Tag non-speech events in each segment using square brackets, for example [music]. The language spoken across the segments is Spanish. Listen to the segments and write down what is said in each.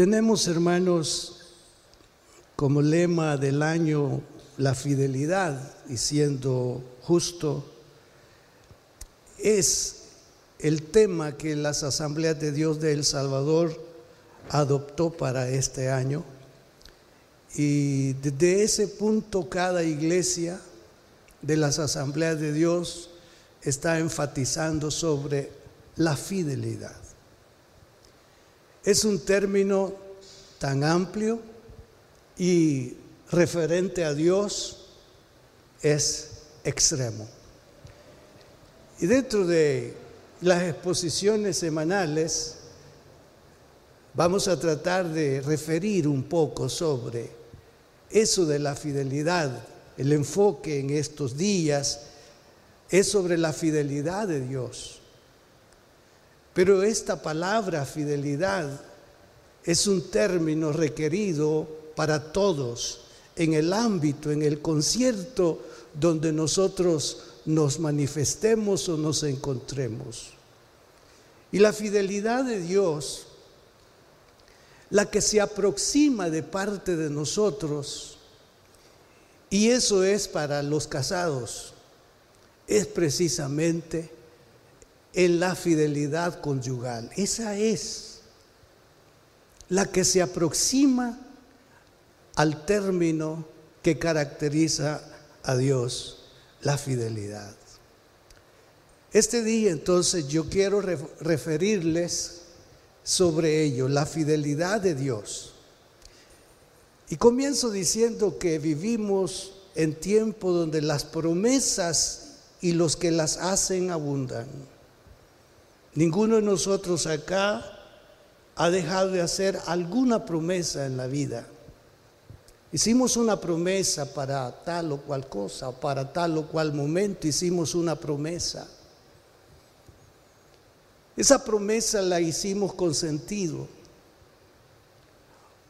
Tenemos, hermanos, como lema del año la fidelidad y siendo justo, es el tema que las asambleas de Dios de El Salvador adoptó para este año. Y desde ese punto cada iglesia de las asambleas de Dios está enfatizando sobre la fidelidad. Es un término tan amplio y referente a Dios es extremo. Y dentro de las exposiciones semanales vamos a tratar de referir un poco sobre eso de la fidelidad. El enfoque en estos días es sobre la fidelidad de Dios. Pero esta palabra fidelidad es un término requerido para todos en el ámbito, en el concierto donde nosotros nos manifestemos o nos encontremos. Y la fidelidad de Dios, la que se aproxima de parte de nosotros, y eso es para los casados, es precisamente en la fidelidad conyugal. Esa es la que se aproxima al término que caracteriza a Dios la fidelidad. Este día entonces yo quiero referirles sobre ello, la fidelidad de Dios. Y comienzo diciendo que vivimos en tiempo donde las promesas y los que las hacen abundan. Ninguno de nosotros acá ha dejado de hacer alguna promesa en la vida. Hicimos una promesa para tal o cual cosa, para tal o cual momento hicimos una promesa. Esa promesa la hicimos con sentido.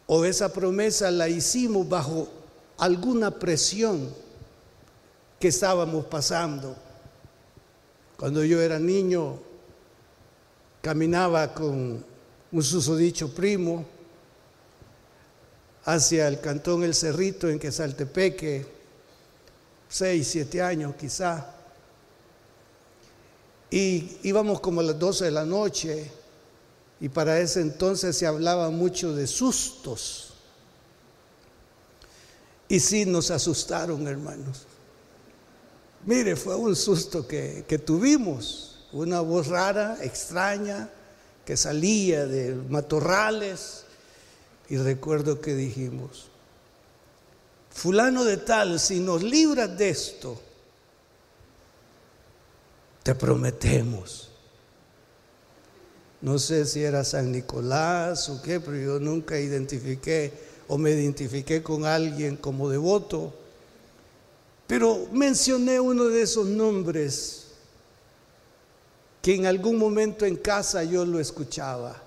O esa promesa la hicimos bajo alguna presión que estábamos pasando. Cuando yo era niño, caminaba con un susodicho primo hacia el cantón El Cerrito en Quesaltepeque, seis, siete años quizá. Y íbamos como a las 12 de la noche y para ese entonces se hablaba mucho de sustos. Y sí nos asustaron, hermanos. Mire, fue un susto que, que tuvimos, una voz rara, extraña, que salía de matorrales y recuerdo que dijimos, fulano de tal, si nos libras de esto, te prometemos. No sé si era San Nicolás o qué, pero yo nunca identifiqué o me identifiqué con alguien como devoto. Pero mencioné uno de esos nombres que en algún momento en casa yo lo escuchaba.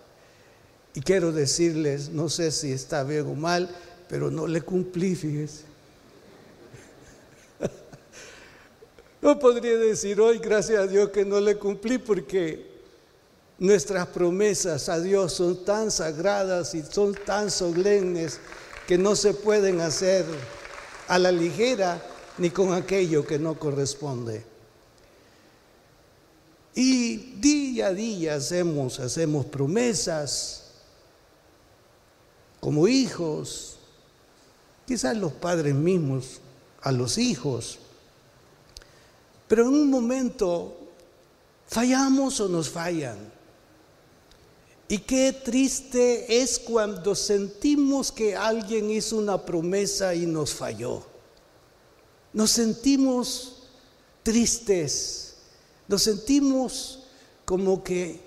Y quiero decirles, no sé si está bien o mal, pero no le cumplí, fíjese. [laughs] No podría decir hoy, gracias a Dios, que no le cumplí porque nuestras promesas a Dios son tan sagradas y son tan solemnes que no se pueden hacer a la ligera ni con aquello que no corresponde. Y día a día hacemos, hacemos promesas, como hijos, quizás los padres mismos a los hijos. Pero en un momento fallamos o nos fallan. Y qué triste es cuando sentimos que alguien hizo una promesa y nos falló. Nos sentimos tristes, nos sentimos como que,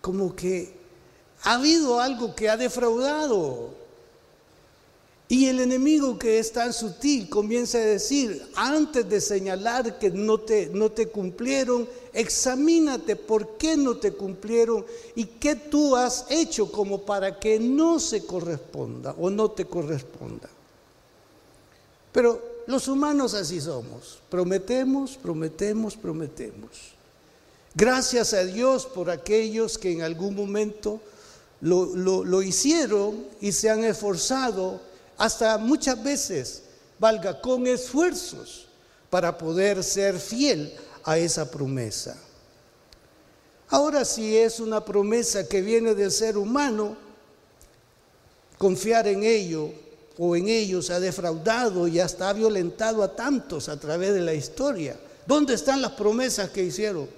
como que ha habido algo que ha defraudado. Y el enemigo que es tan sutil comienza a decir, antes de señalar que no te, no te cumplieron, examínate por qué no te cumplieron y qué tú has hecho como para que no se corresponda o no te corresponda. Pero los humanos así somos, prometemos, prometemos, prometemos. Gracias a Dios por aquellos que en algún momento lo, hicieron y se han esforzado hasta muchas veces, valga, con esfuerzos para poder ser fiel a esa promesa. Ahora si es una promesa que viene del ser humano, confiar en ello o en ellos ha defraudado y hasta ha violentado a tantos a través de la historia. ¿Dónde están las promesas que hicieron?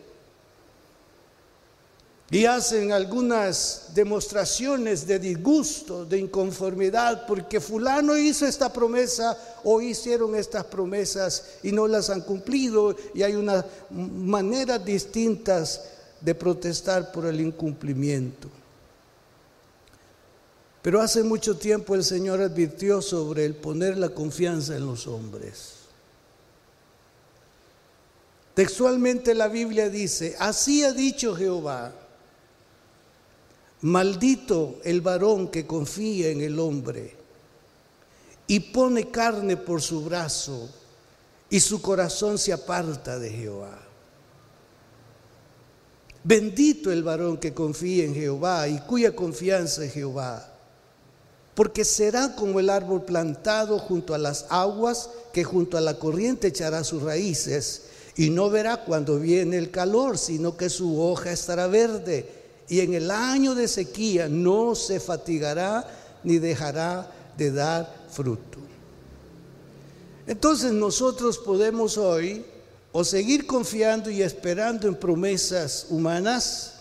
Y hacen algunas demostraciones de disgusto, de inconformidad, porque fulano hizo esta promesa o hicieron estas promesas y no las han cumplido y hay unas maneras distintas de protestar por el incumplimiento. Pero hace mucho tiempo el Señor advirtió sobre el poner la confianza en los hombres. Textualmente la Biblia dice, así ha dicho Jehová, maldito el varón que confía en el hombre y pone carne por su brazo y su corazón se aparta de Jehová. Bendito el varón que confía en Jehová y cuya confianza en Jehová, porque será como el árbol plantado junto a las aguas, que junto a la corriente echará sus raíces, y no verá cuando viene el calor, sino que su hoja estará verde, y en el año de sequía no se fatigará ni dejará de dar fruto. Entonces nosotros podemos hoy o seguir confiando y esperando en promesas humanas,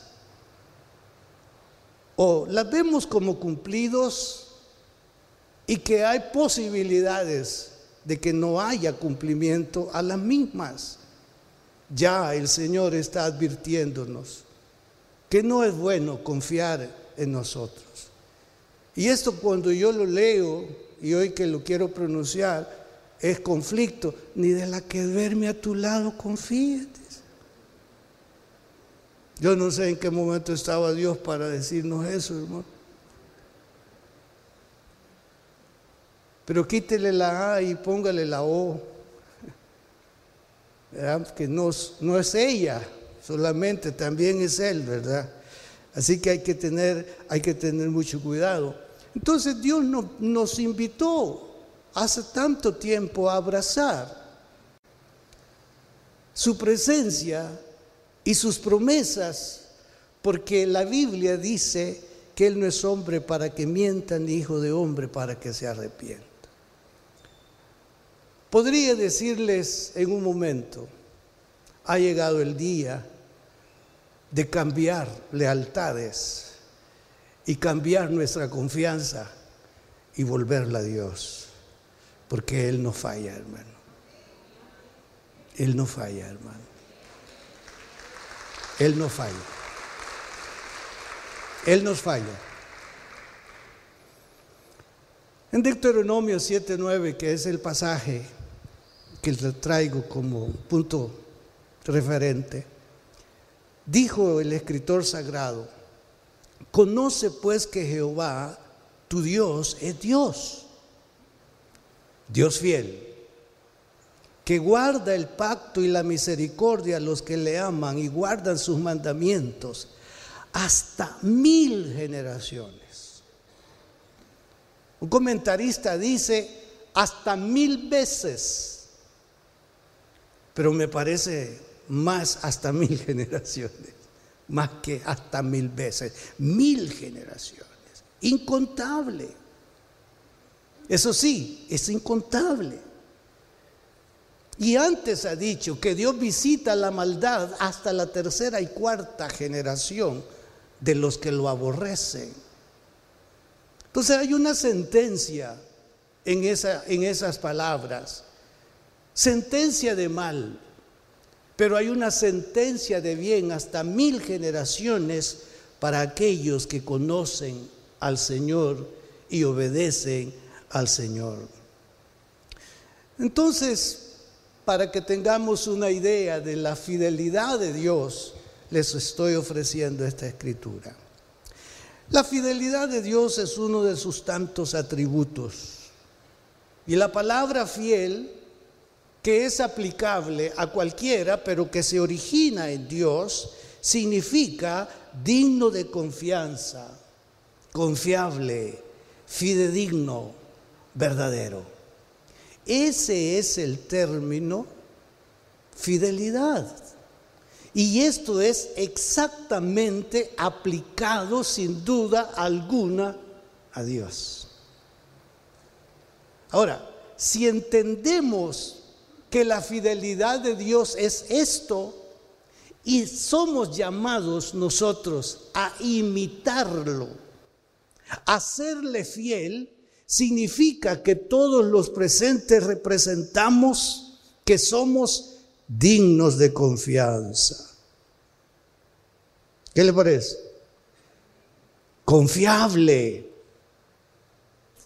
o las vemos como cumplidos y que hay posibilidades de que no haya cumplimiento a las mismas. Ya el Señor está advirtiéndonos que no es bueno confiar en nosotros. Y esto cuando yo lo leo y hoy que lo quiero pronunciar, es conflicto, ni de la que duerme a tu lado confíes. Yo no sé en qué momento estaba Dios para decirnos eso, hermano. Pero quítele la A y póngale la O. Que no, es ella solamente, también es Él, ¿verdad? Así que hay que tener, hay que tener mucho cuidado. Entonces Dios no, nos invitó hace tanto tiempo abrazar su presencia y sus promesas, porque la Biblia dice que Él no es hombre para que mienta, ni hijo de hombre para que se arrepienta. Podría decirles en un momento, ha llegado el día de cambiar lealtades y cambiar nuestra confianza y volverla a Dios. Porque Él no falla, hermano. Él no falla, hermano. Él no falla. Él nos falla. En Deuteronomio 7:9, que es el pasaje que le traigo como punto referente, dijo el escritor sagrado, conoce pues que Jehová, tu Dios, es Dios. Dios fiel, que guarda el pacto y la misericordia a los que le aman y guardan sus mandamientos hasta mil generaciones. Un comentarista dice hasta mil veces, pero me parece más hasta mil [laughs] generaciones, más que hasta mil veces, mil generaciones, incontable. Eso sí, es incontable. Y antes ha dicho que Dios visita la maldad hasta la tercera y cuarta generación de los que lo aborrecen. Entonces hay una sentencia en, en esas palabras. Sentencia de mal, pero hay una sentencia de bien hasta mil generaciones para aquellos que conocen al Señor y obedecen al Señor. Entonces, para que tengamos una idea de la fidelidad de Dios, les estoy ofreciendo esta escritura. La fidelidad de Dios es uno de sus tantos atributos. Y la palabra fiel, que es aplicable a cualquiera, pero que se origina en Dios, significa digno de confianza, confiable, fidedigno, verdadero. Ese es el término fidelidad. Y esto es exactamente aplicado sin duda alguna a Dios. Ahora, si entendemos que la fidelidad de Dios es esto, y somos llamados nosotros a imitarlo, a serle fiel, significa que todos los presentes representamos que somos dignos de confianza. ¿Qué le parece? Confiable.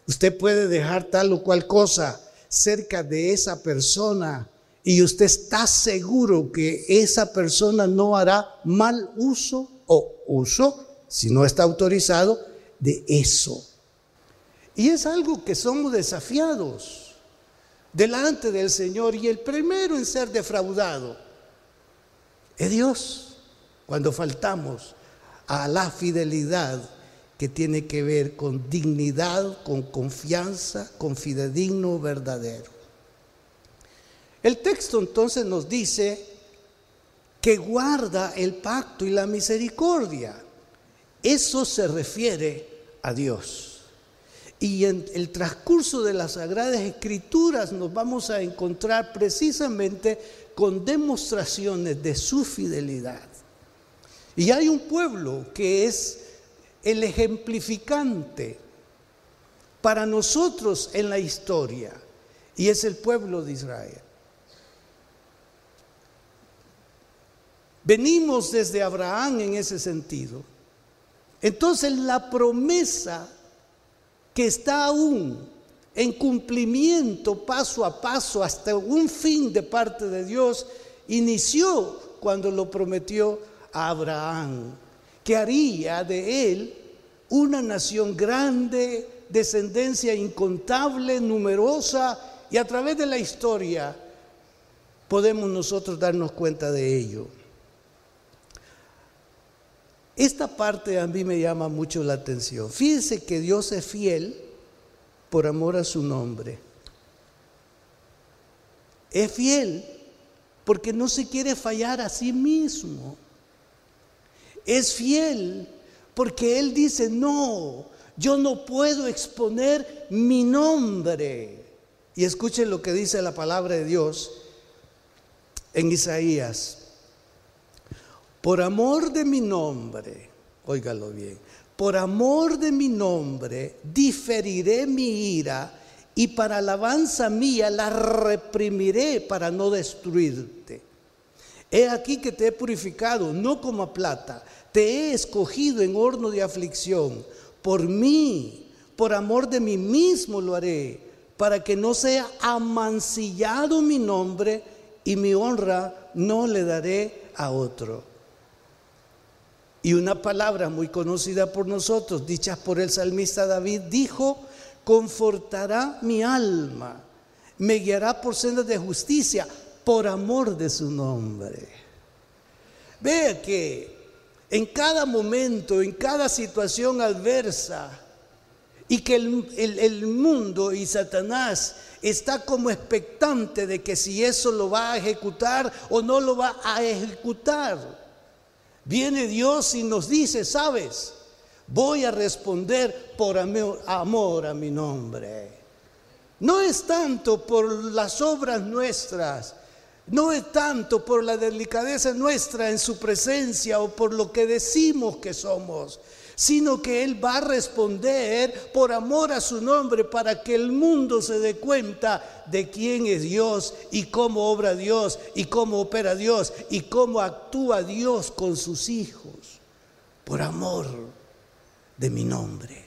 Usted puede dejar tal o cual cosa cerca de esa persona y usted está seguro que esa persona no hará mal uso o uso, si no está autorizado, de eso. Y es algo que somos desafiados delante del Señor y el primero en ser defraudado es Dios cuando faltamos a la fidelidad que tiene que ver con dignidad, con confianza, con fidedigno verdadero. El texto entonces nos dice que guarda el pacto y la misericordia. Eso se refiere a Dios. Y en el transcurso de las Sagradas Escrituras nos vamos a encontrar precisamente con demostraciones de su fidelidad. Y hay un pueblo que es el ejemplificante para nosotros en la historia, y es el pueblo de Israel. Venimos desde Abraham en ese sentido. Entonces la promesa que está aún en cumplimiento paso a paso hasta un fin de parte de Dios, inició cuando lo prometió a Abraham, que haría de él una nación grande, descendencia incontable, numerosa, y a través de la historia podemos nosotros darnos cuenta de ello. Esta parte a mí me llama mucho la atención. Fíjense que Dios es fiel por amor a su nombre. Es fiel porque no se quiere fallar a sí mismo. Es fiel porque Él dice, no, yo no puedo exponer mi nombre. Y escuchen lo que dice la palabra de Dios en Isaías por amor de mi nombre, óigalo bien, por amor de mi nombre diferiré mi ira y para alabanza mía la reprimiré para no destruirte. He aquí que te he purificado, no como a plata, te he escogido en horno de aflicción. Por mí, por amor de mí mismo lo haré, para que no sea amancillado mi nombre y mi honra no le daré a otro. Y una palabra muy conocida por nosotros, dicha por el salmista David, dijo, confortará mi alma, me guiará por sendas de justicia, por amor de su nombre. Vea que en cada momento, en cada situación adversa, y que el, el, mundo y Satanás está como expectante de que si eso lo va a ejecutar o no lo va a ejecutar. Viene Dios y nos dice, sabes, voy a responder por amor, a mi nombre. No es tanto por las obras nuestras, no es tanto por la delicadeza nuestra en su presencia o por lo que decimos que somos, sino que Él va a responder por amor a su nombre para que el mundo se dé cuenta de quién es Dios y cómo obra Dios y cómo opera Dios y cómo actúa Dios con sus hijos, por amor de mi nombre.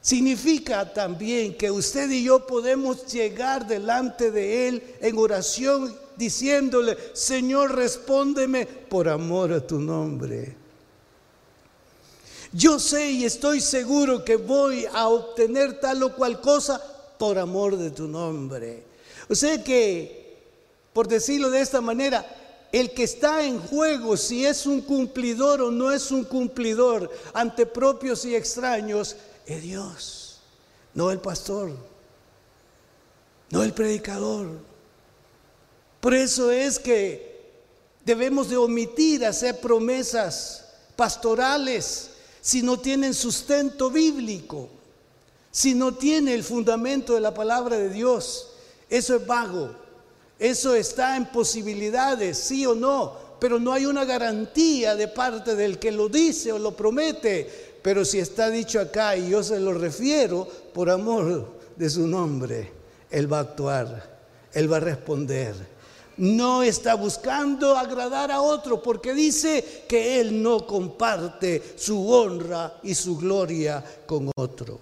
Significa también que usted y yo podemos llegar delante de Él en oración diciéndole, Señor, respóndeme por amor a tu nombre. Yo sé y estoy seguro que voy a obtener tal o cual cosa por amor de tu nombre. O sea que, por decirlo de esta manera, El que está en juego, si es un cumplidor o no es un cumplidor ante propios y extraños, es Dios, no el pastor, no el predicador. Por eso es que debemos de omitir hacer promesas pastorales si no tienen sustento bíblico, si no tiene el fundamento de la palabra de Dios. Eso es vago. Eso está en posibilidades, sí o no, pero no hay una garantía de parte del que lo dice o lo promete. Pero si está dicho acá y yo se lo refiero por amor de su nombre, Él va a actuar, Él va a responder. No está buscando agradar a otro porque dice que Él no comparte su honra y su gloria con otro.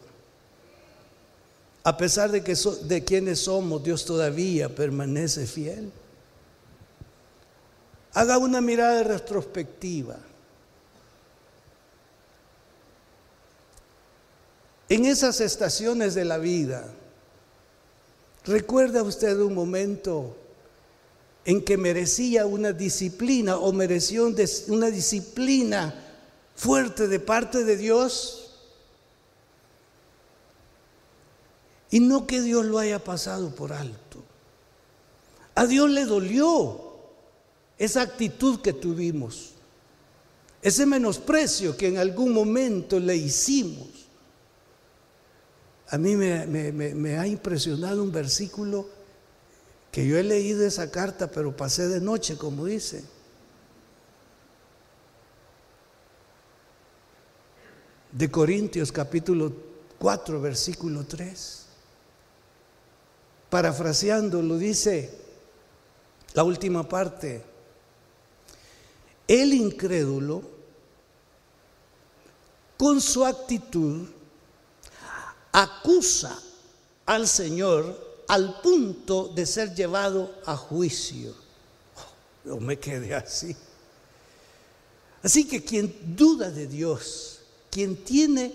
A pesar de, que de quienes somos, Dios todavía permanece fiel. Haga una mirada retrospectiva. En esas estaciones de la vida, ¿recuerda usted un momento en que merecía una disciplina o mereció una disciplina fuerte de parte de Dios? Y no que Dios lo haya pasado por alto. A Dios le dolió esa actitud que tuvimos, ese menosprecio que en algún momento le hicimos. A mí me, ha impresionado un versículo que yo he leído esa carta, pero pasé de noche, como dice. De Corintios capítulo 4, versículo 3 parafraseando, lo dice la última parte. El incrédulo, con su actitud, acusa al Señor al punto de ser llevado a juicio. Yo me quedé así. Así que quien duda de Dios, quien tiene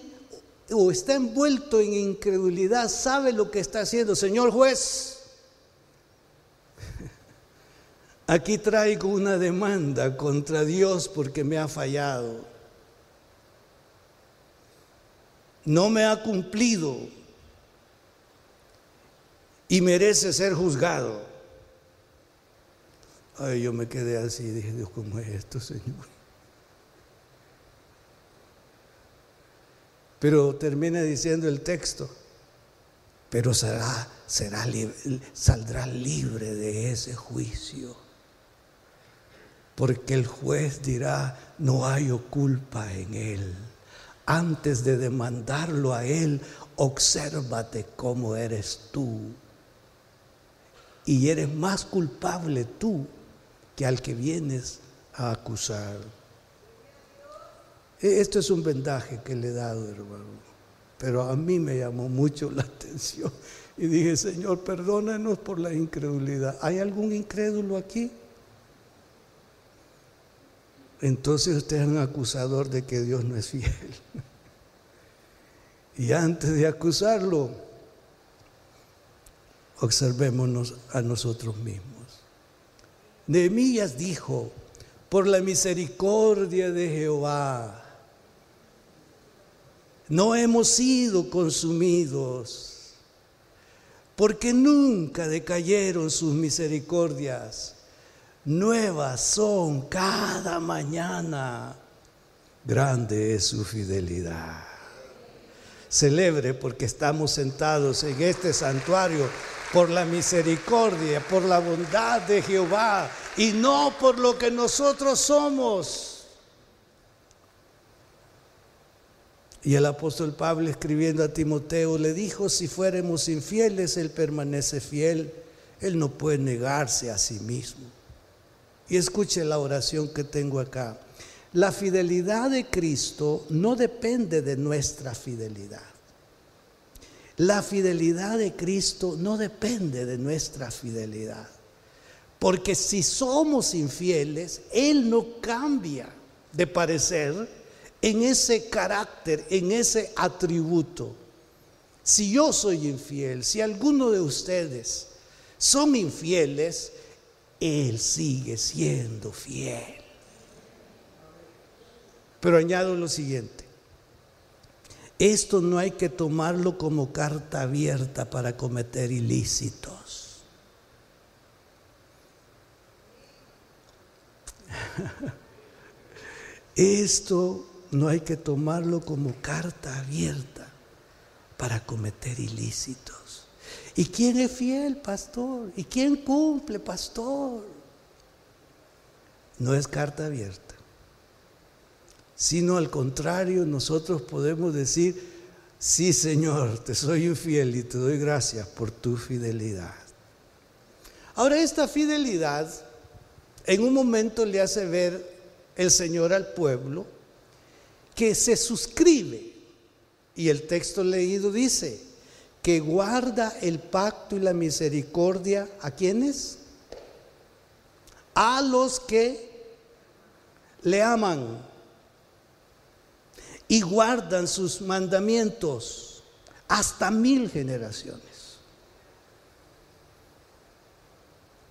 o está envuelto en incredulidad, sabe lo que está haciendo. Señor juez, [laughs] aquí traigo una demanda contra Dios porque me ha fallado. No me ha cumplido y merece ser juzgado. Ay, yo me quedé así, dije, Dios, ¿cómo es esto, Señor? Pero termina diciendo el texto, pero será, será, saldrá libre de ese juicio. Porque el juez dirá, no hay culpa en él. Antes de demandarlo a él, obsérvate cómo eres tú. Y eres más culpable tú que al que vienes a acusar. E, esto es un vendaje que le he dado, hermano. Pero a mí me llamó mucho la [laughs] atención. Y dije, Señor, perdónanos por la incredulidad. ¿Hay algún incrédulo aquí? Entonces usted es un acusador de que Dios no es fiel. [laughs] Y antes de acusarlo, observémonos a nosotros mismos. Nehemías dijo, por la misericordia de Jehová, no hemos sido consumidos, porque nunca decayeron sus misericordias. Nuevas son cada mañana. Grande es su fidelidad. Celebre porque estamos sentados en este santuario por la misericordia, por la bondad de Jehová y no por lo que nosotros somos. Y el apóstol Pablo escribiendo a Timoteo le dijo, si fuéramos infieles, Él permanece fiel, Él no puede negarse a sí mismo. Y escuche la oración que tengo acá. La fidelidad de Cristo no depende de nuestra fidelidad. La fidelidad de Cristo no depende de nuestra fidelidad. Porque si somos infieles, Él no cambia de parecer en ese carácter, en ese atributo. Si yo soy infiel, si alguno de ustedes son infieles, Él sigue siendo fiel. Pero añado lo siguiente. Esto no hay que tomarlo como carta abierta para cometer ilícitos. [laughs] Esto no hay que tomarlo como carta abierta para cometer ilícitos. ¿Y quién es fiel, pastor? ¿Y quién cumple, pastor? No es carta abierta, sino al contrario, nosotros podemos decir, sí Señor, te soy infiel y te doy gracias por tu fidelidad. Ahora esta fidelidad en un momento le hace ver el Señor al pueblo que se suscribe. Y el texto leído dice que guarda el pacto y la misericordia a quienes? A los que le aman y guardan sus mandamientos hasta mil generaciones.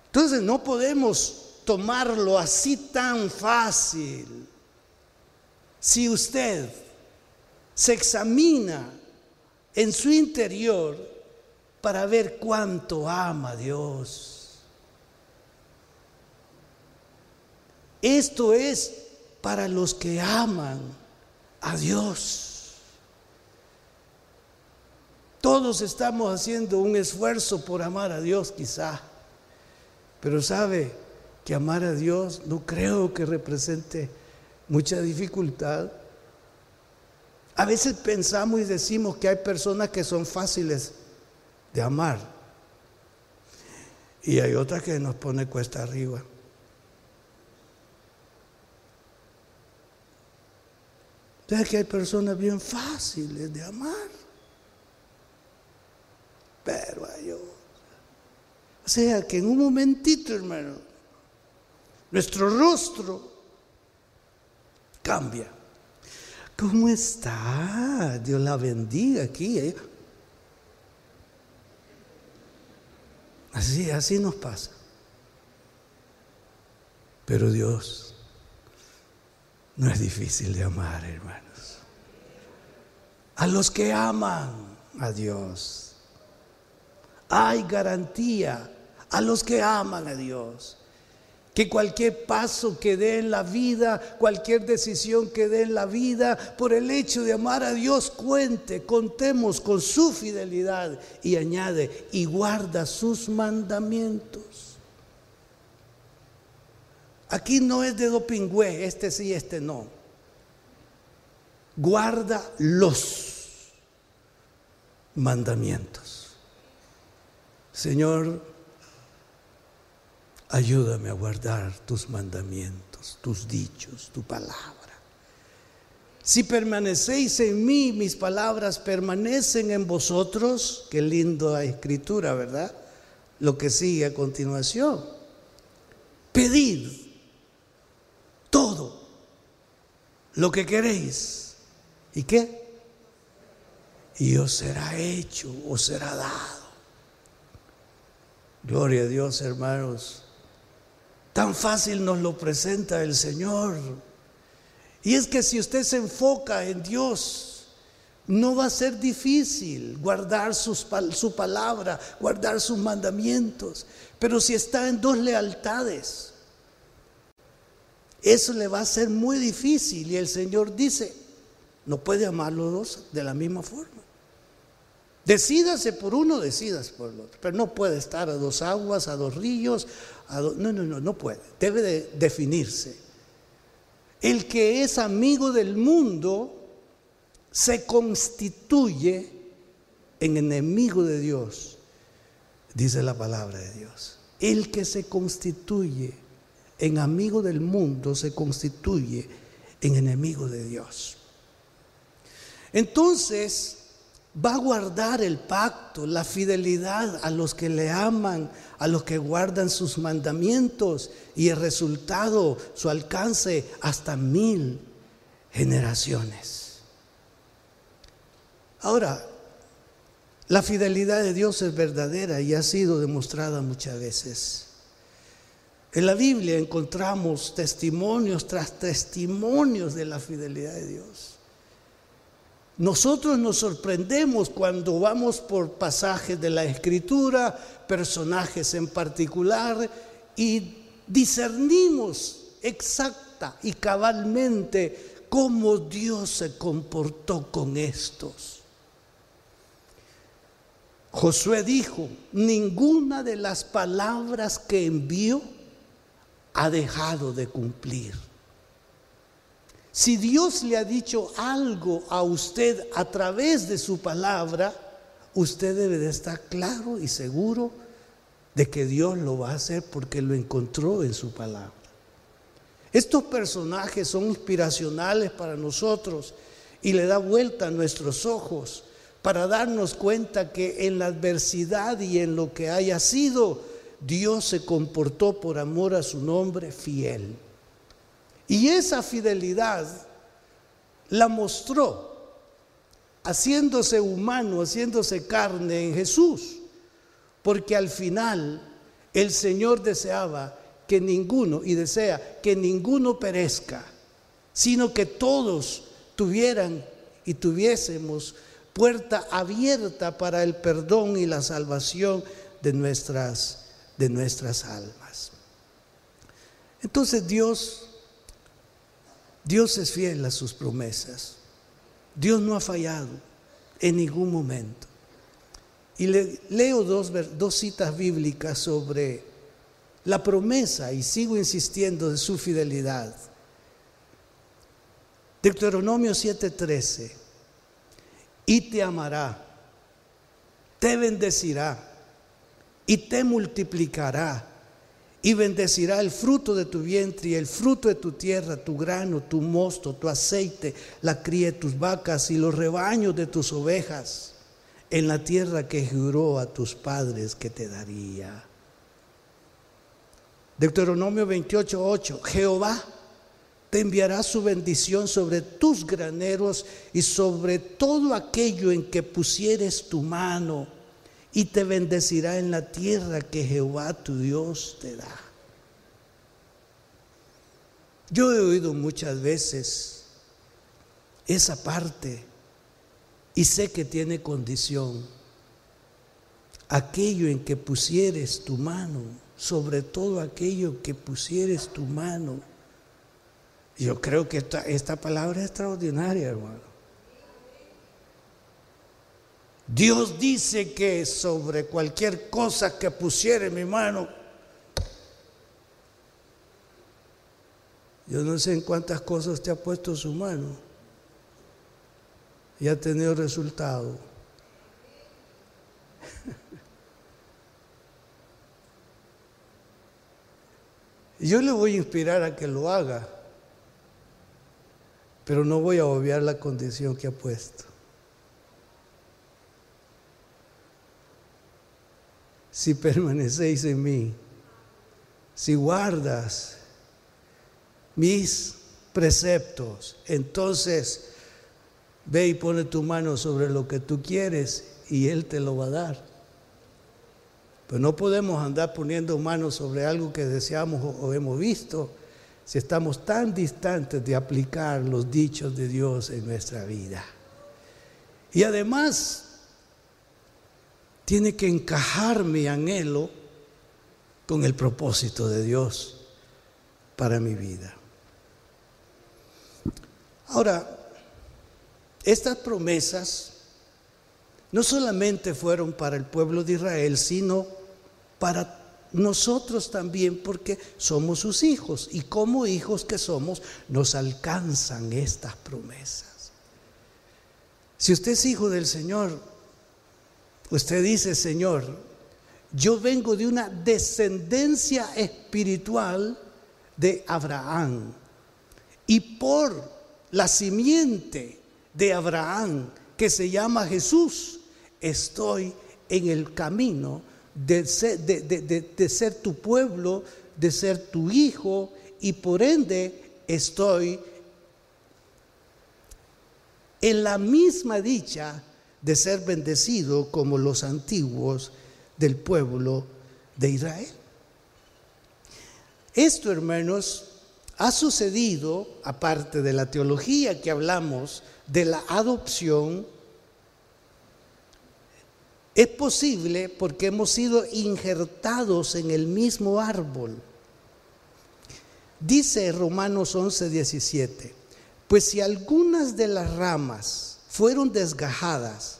Entonces no podemos tomarlo así tan fácil. Si usted se examina en su interior para ver cuánto ama a Dios. Esto es para los que aman a Dios. Todos estamos haciendo un esfuerzo por amar a Dios quizá, pero sabe, que amar a Dios no creo que represente mucha dificultad. A veces pensamos y decimos que hay personas que son fáciles de amar y hay otras que nos pone cuesta arriba. Entonces que hay personas bien fáciles de amar, pero hay otras. O sea que en un momentito, hermano, nuestro rostro cambia. ¿Cómo está? Dios la bendiga aquí. ¿eh? Así, así nos pasa. Pero Dios no es difícil de amar, hermanos. A los que aman a Dios. Hay garantía a los que aman a Dios que cualquier paso que dé en la vida, cualquier decisión que dé en la vida, por el hecho de amar a Dios, cuente, contemos con su fidelidad y añade, y guarda sus mandamientos. Aquí no es de dopingüe, este sí, este no. Guarda los mandamientos. Señor, Ayúdame a guardar tus mandamientos, tus dichos, tu palabra. Si permanecéis en mí, mis palabras permanecen en vosotros. Qué lindo escritura, ¿verdad? Lo que sigue a continuación. Pedid todo lo que queréis. ¿Y qué? Y os será hecho, os será dado. Gloria a Dios, hermanos. Tan fácil nos lo presenta el Señor. Y es que si usted se enfoca en Dios, no va a ser difícil guardar su palabra, guardar sus mandamientos. Pero si está en dos lealtades, eso le va a ser muy difícil. Y el Señor dice, no puede amar los dos de la misma forma. Decídase por uno, decidas por el otro. Pero no puede estar a dos aguas, a dos ríos, no, no, no, no puede. Debe de definirse. El que es amigo del mundo se constituye en enemigo de Dios, dice la palabra de Dios. El que se constituye en amigo del mundo se constituye en enemigo de Dios. Entonces, va a guardar el pacto, la fidelidad a los que le aman, a los que guardan sus mandamientos y el resultado, su alcance hasta mil generaciones. Ahora, la fidelidad de Dios es verdadera y ha sido demostrada muchas veces. En la Biblia encontramos testimonios tras testimonios de la fidelidad de Dios. Nosotros nos sorprendemos cuando vamos por pasajes de la escritura, personajes en particular, y discernimos exacta y cabalmente cómo Dios se comportó con estos. Josué dijo, ninguna de las palabras que envió ha dejado de cumplir. Si Dios le ha dicho algo a usted a través de su palabra, usted debe de estar claro y seguro de que Dios lo va a hacer porque lo encontró en su palabra. Estos personajes son inspiracionales para nosotros y le da vuelta a nuestros ojos para darnos cuenta que en la adversidad y en lo que haya sido, Dios se comportó por amor a su nombre fiel. Y esa fidelidad la mostró haciéndose humano, haciéndose carne en Jesús, porque al final el Señor deseaba que ninguno, y desea que ninguno perezca, sino que todos tuvieran y tuviésemos puerta abierta para el perdón y la salvación de nuestras de nuestras almas. Entonces Dios, Dios es fiel a sus promesas. Dios no ha fallado en ningún momento. Y le, leo dos, dos citas bíblicas sobre la promesa y sigo insistiendo de su fidelidad. Deuteronomio 7:13. Y te amará, te bendecirá y te multiplicará y bendecirá el fruto de tu vientre y el fruto de tu tierra, tu grano, tu mosto, tu aceite, la cría de tus vacas y los rebaños de tus ovejas en la tierra que juró a tus padres que te daría. Deuteronomio 28, 8. Jehová te enviará su bendición sobre tus graneros y sobre todo aquello en que pusieres tu mano y te bendecirá en la tierra que Jehová tu Dios te da. Yo he oído muchas veces esa parte y sé que tiene condición. Aquello en que pusieres tu mano, sobre todo aquello que pusieres tu mano. Yo creo que esta, esta palabra es extraordinaria, hermano. Dios dice que sobre cualquier cosa que pusiera en mi mano, yo no sé en cuántas cosas te ha puesto su mano y ha tenido resultado. [laughs] Yo le voy a inspirar a que lo haga, pero no voy a obviar la condición que ha puesto. Si permanecéis en mí, si guardas mis preceptos, entonces ve y pone tu mano sobre lo que tú quieres y Él te lo va a dar. Pero no podemos andar poniendo manos sobre algo que deseamos o, hemos visto si estamos tan distantes de aplicar los dichos de Dios en nuestra vida. Y además, tiene que encajar mi anhelo con el propósito de Dios para mi vida. Ahora, estas promesas no solamente fueron para el pueblo de Israel, sino para nosotros también, porque somos sus hijos y como hijos que somos, nos alcanzan estas promesas. Si usted es hijo del Señor, Usted dice, Señor, yo vengo de una descendencia espiritual de Abraham. Y por la simiente de Abraham, que se llama Jesús, estoy en el camino de ser, de, ser tu pueblo, de ser tu hijo, y por ende estoy en la misma dicha de ser bendecido como los antiguos del pueblo de Israel. Esto, hermanos, ha sucedido, aparte de la teología que hablamos, de la adopción, es posible porque hemos sido injertados en el mismo árbol. Dice Romanos 11, 17, pues si algunas de las ramas fueron desgajadas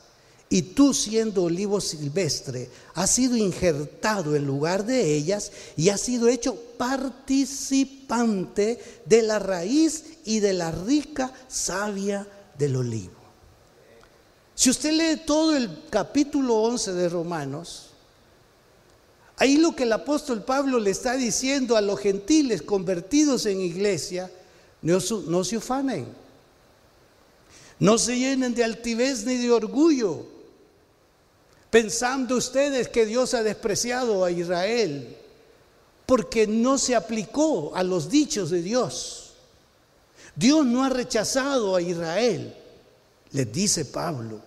y tú siendo olivo silvestre has sido injertado en lugar de ellas y has sido hecho participante de la raíz y de la rica savia del olivo. Si usted lee todo el capítulo 11 de Romanos, ahí lo que el apóstol Pablo le está diciendo a los gentiles convertidos en iglesia, no, se ufanen, no se llenen de altivez ni de orgullo, pensando ustedes que Dios ha despreciado a Israel, porque no se aplicó a los dichos de Dios. Dios no ha rechazado a Israel les dice Pablo.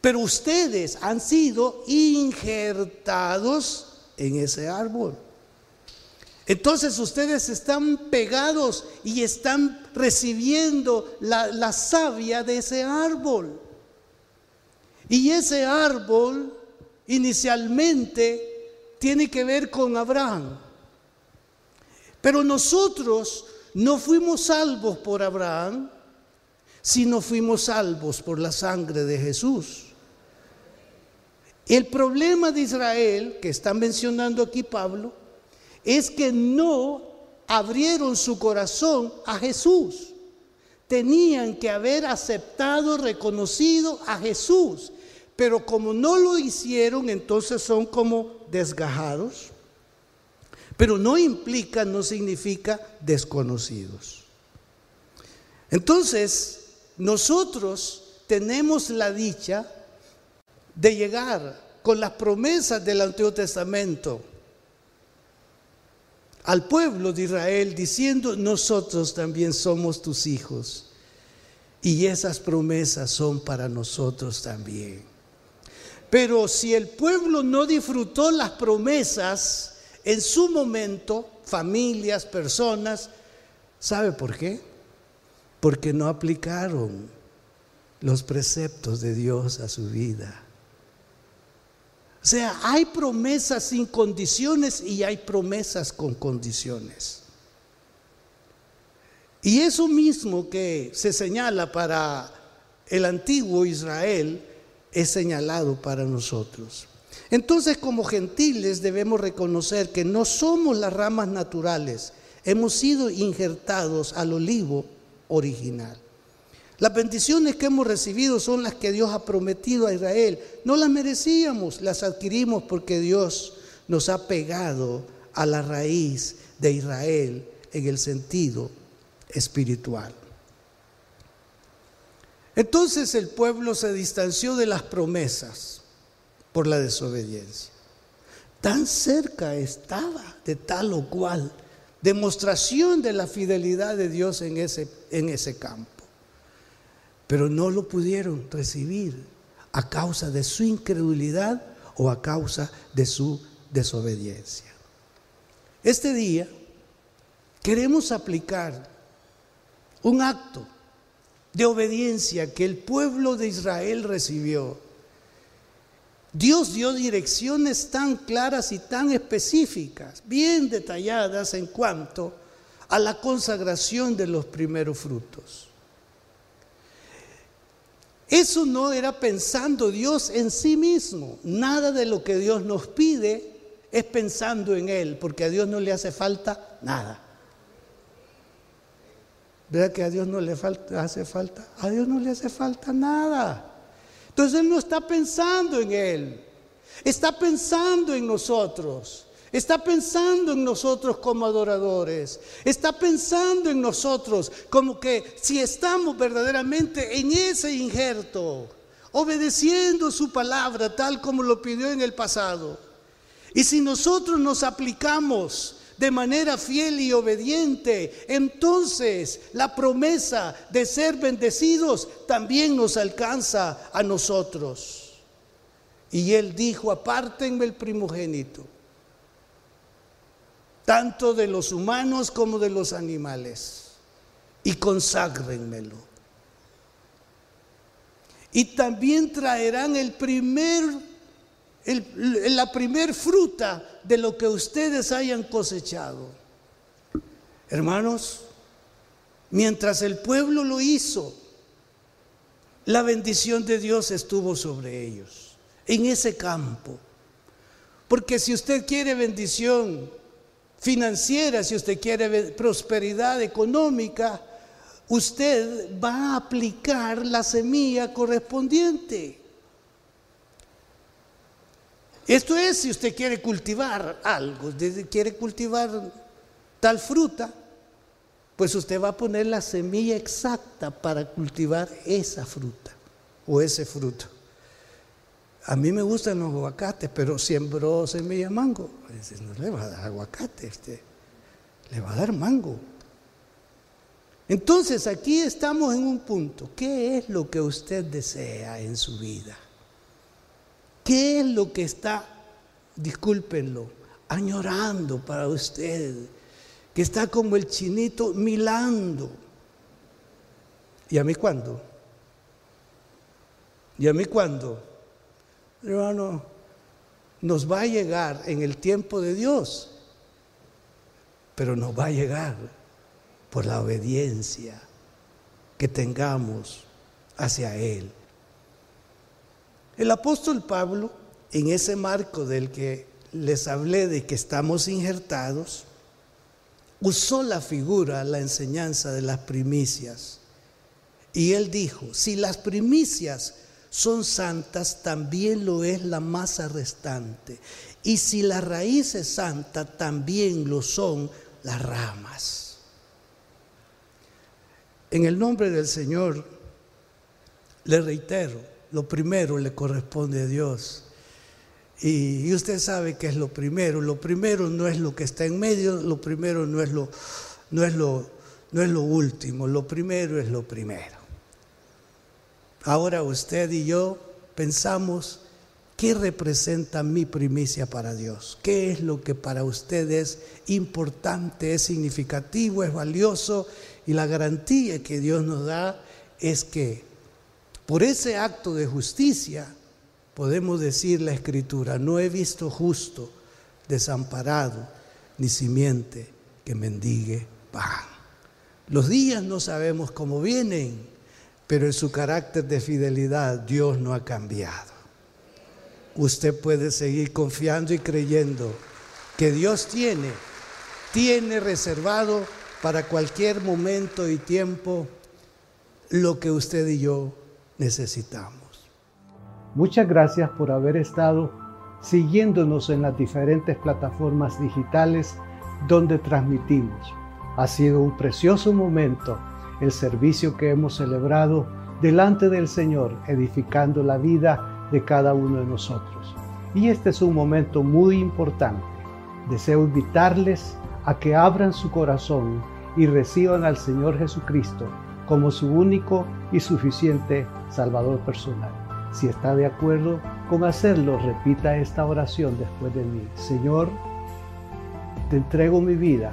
Pero ustedes han sido injertados en ese árbol. Entonces ustedes están pegados y están recibiendo la, savia de ese árbol. Y ese árbol inicialmente tiene que ver con Abraham. Pero nosotros no fuimos salvos por Abraham, si no fuimos salvos por la sangre de Jesús. El problema de Israel, que está mencionando aquí Pablo, es que no abrieron su corazón a Jesús. Tenían que haber aceptado, reconocido a Jesús. Pero como no lo hicieron, entonces son como desgajados. Pero no implica, no significa desconocidos. Entonces, nosotros tenemos la dicha de llegar con las promesas del Antiguo Testamento al pueblo de Israel diciendo, nosotros también somos tus hijos. Y esas promesas son para nosotros también. Pero si el pueblo no disfrutó las promesas en su momento, familias, personas, ¿sabe por qué? porque no aplicaron los preceptos de Dios a su vida. O sea, hay promesas sin condiciones y hay promesas con condiciones. Y eso mismo que se señala para el antiguo Israel es señalado para nosotros. Entonces como gentiles debemos reconocer que no somos las ramas naturales, hemos sido injertados al olivo original. Las bendiciones que hemos recibido son las que Dios ha prometido a Israel. No las merecíamos, las adquirimos porque Dios nos ha pegado a la raíz de Israel en el sentido espiritual. Entonces el pueblo se distanció de las promesas por la desobediencia. Tan cerca estaba de tal o cual demostración de la fidelidad de Dios en ese, en ese campo. Pero no lo pudieron recibir a causa de su incredulidad o a causa de su desobediencia. Este día queremos aplicar un acto de obediencia que el pueblo de Israel recibió Dios dio direcciones tan claras y tan específicas, bien detalladas en cuanto a la consagración de los primeros frutos. Eso no era pensando Dios en sí mismo. Nada de lo que Dios nos pide es pensando en Él, porque a Dios no le hace falta nada. ¿Verdad que a Dios no le hace falta? A Dios no le hace falta nada. Entonces Él no está pensando en Él, está pensando en nosotros. Está pensando en nosotros como adoradores. Está pensando en nosotros como que si estamos verdaderamente en ese injerto, obedeciendo su palabra tal como lo pidió en el pasado. Y si nosotros nos aplicamos de manera fiel y obediente, entonces la promesa de ser bendecidos también nos alcanza a nosotros. Y él dijo, apártenme el primogénito. Tanto de los humanos como de los animales, y conságrenmelo. Y también traerán el primer, la primer fruta de lo que ustedes hayan cosechado. Hermanos, mientras el pueblo lo hizo, la bendición de Dios estuvo sobre ellos, en ese campo. Porque si usted quiere bendición financiera, si usted quiere prosperidad económica, usted va a aplicar la semilla correspondiente. Esto es si usted quiere cultivar algo, quiere cultivar tal fruta, pues usted va a poner la semilla exacta para cultivar esa fruta o ese fruto. A mí me gustan los aguacates, pero siembró semilla mango. No le va a dar aguacate, este, le va a dar mango. Entonces aquí estamos en un punto. ¿Qué es lo que usted desea en su vida? ¿Qué es lo que está, discúlpenlo, añorando para usted? Que está como el chinito milando. ¿Y a mí cuándo? ¿Y a mí cuándo? Hermano, nos va a llegar en el tiempo de Dios, pero nos va a llegar por la obediencia que tengamos hacia Él. El apóstol Pablo, en ese marco del que les hablé de que estamos injertados, usó la figura, la enseñanza de las primicias. Y él dijo, si las primicias son santas, también lo es la masa restante. Y si la raíz es santa, también lo son las ramas. En el nombre del Señor, le reitero, lo primero le corresponde a Dios. Y, usted sabe que es lo primero. Lo primero no es lo que está en medio, lo primero no es lo, no es lo, no es lo último, lo primero es lo primero. Ahora usted y yo pensamos, ¿qué representa mi primicia para Dios? ¿Qué es lo que para usted es importante, es significativo, es valioso? Y la garantía que Dios nos da es que por ese acto de justicia podemos decir la escritura, no he visto justo desamparado ni simiente que mendigue pan. Los días no sabemos cómo vienen, pero en su carácter de fidelidad Dios no ha cambiado. Usted puede seguir confiando y creyendo que Dios tiene, tiene reservado para cualquier momento y tiempo lo que usted y yo necesitamos. Muchas gracias por haber estado siguiéndonos en las diferentes plataformas digitales donde transmitimos. Ha sido un precioso momento el servicio que hemos celebrado delante del Señor, edificando la vida de cada uno de nosotros. Y este es un momento muy importante. Deseo invitarles a que abran su corazón y reciban al Señor Jesucristo como su único y suficiente Salvador personal. Si está de acuerdo con hacerlo, repita esta oración después de mí. Señor, te entrego mi vida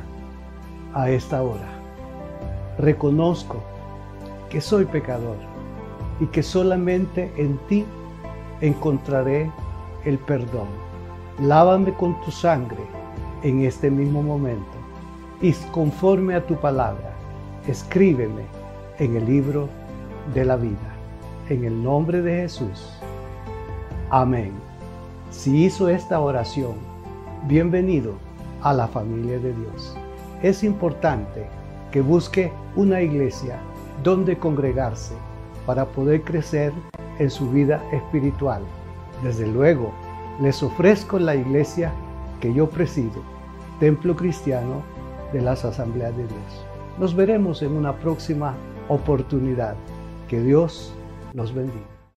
a esta hora reconozco que soy pecador y que solamente en ti encontraré el perdón. Lávame con tu sangre en este mismo momento y conforme a tu palabra, escríbeme en el libro de la vida. En el nombre de Jesús. Amén. Si hizo esta oración, bienvenido a la familia de Dios. Es importante que busque una iglesia donde congregarse para poder crecer en su vida espiritual. Desde luego, les ofrezco la iglesia que yo presido, Templo Cristiano de las Asambleas de Dios. Nos veremos en una próxima oportunidad. Que Dios los bendiga.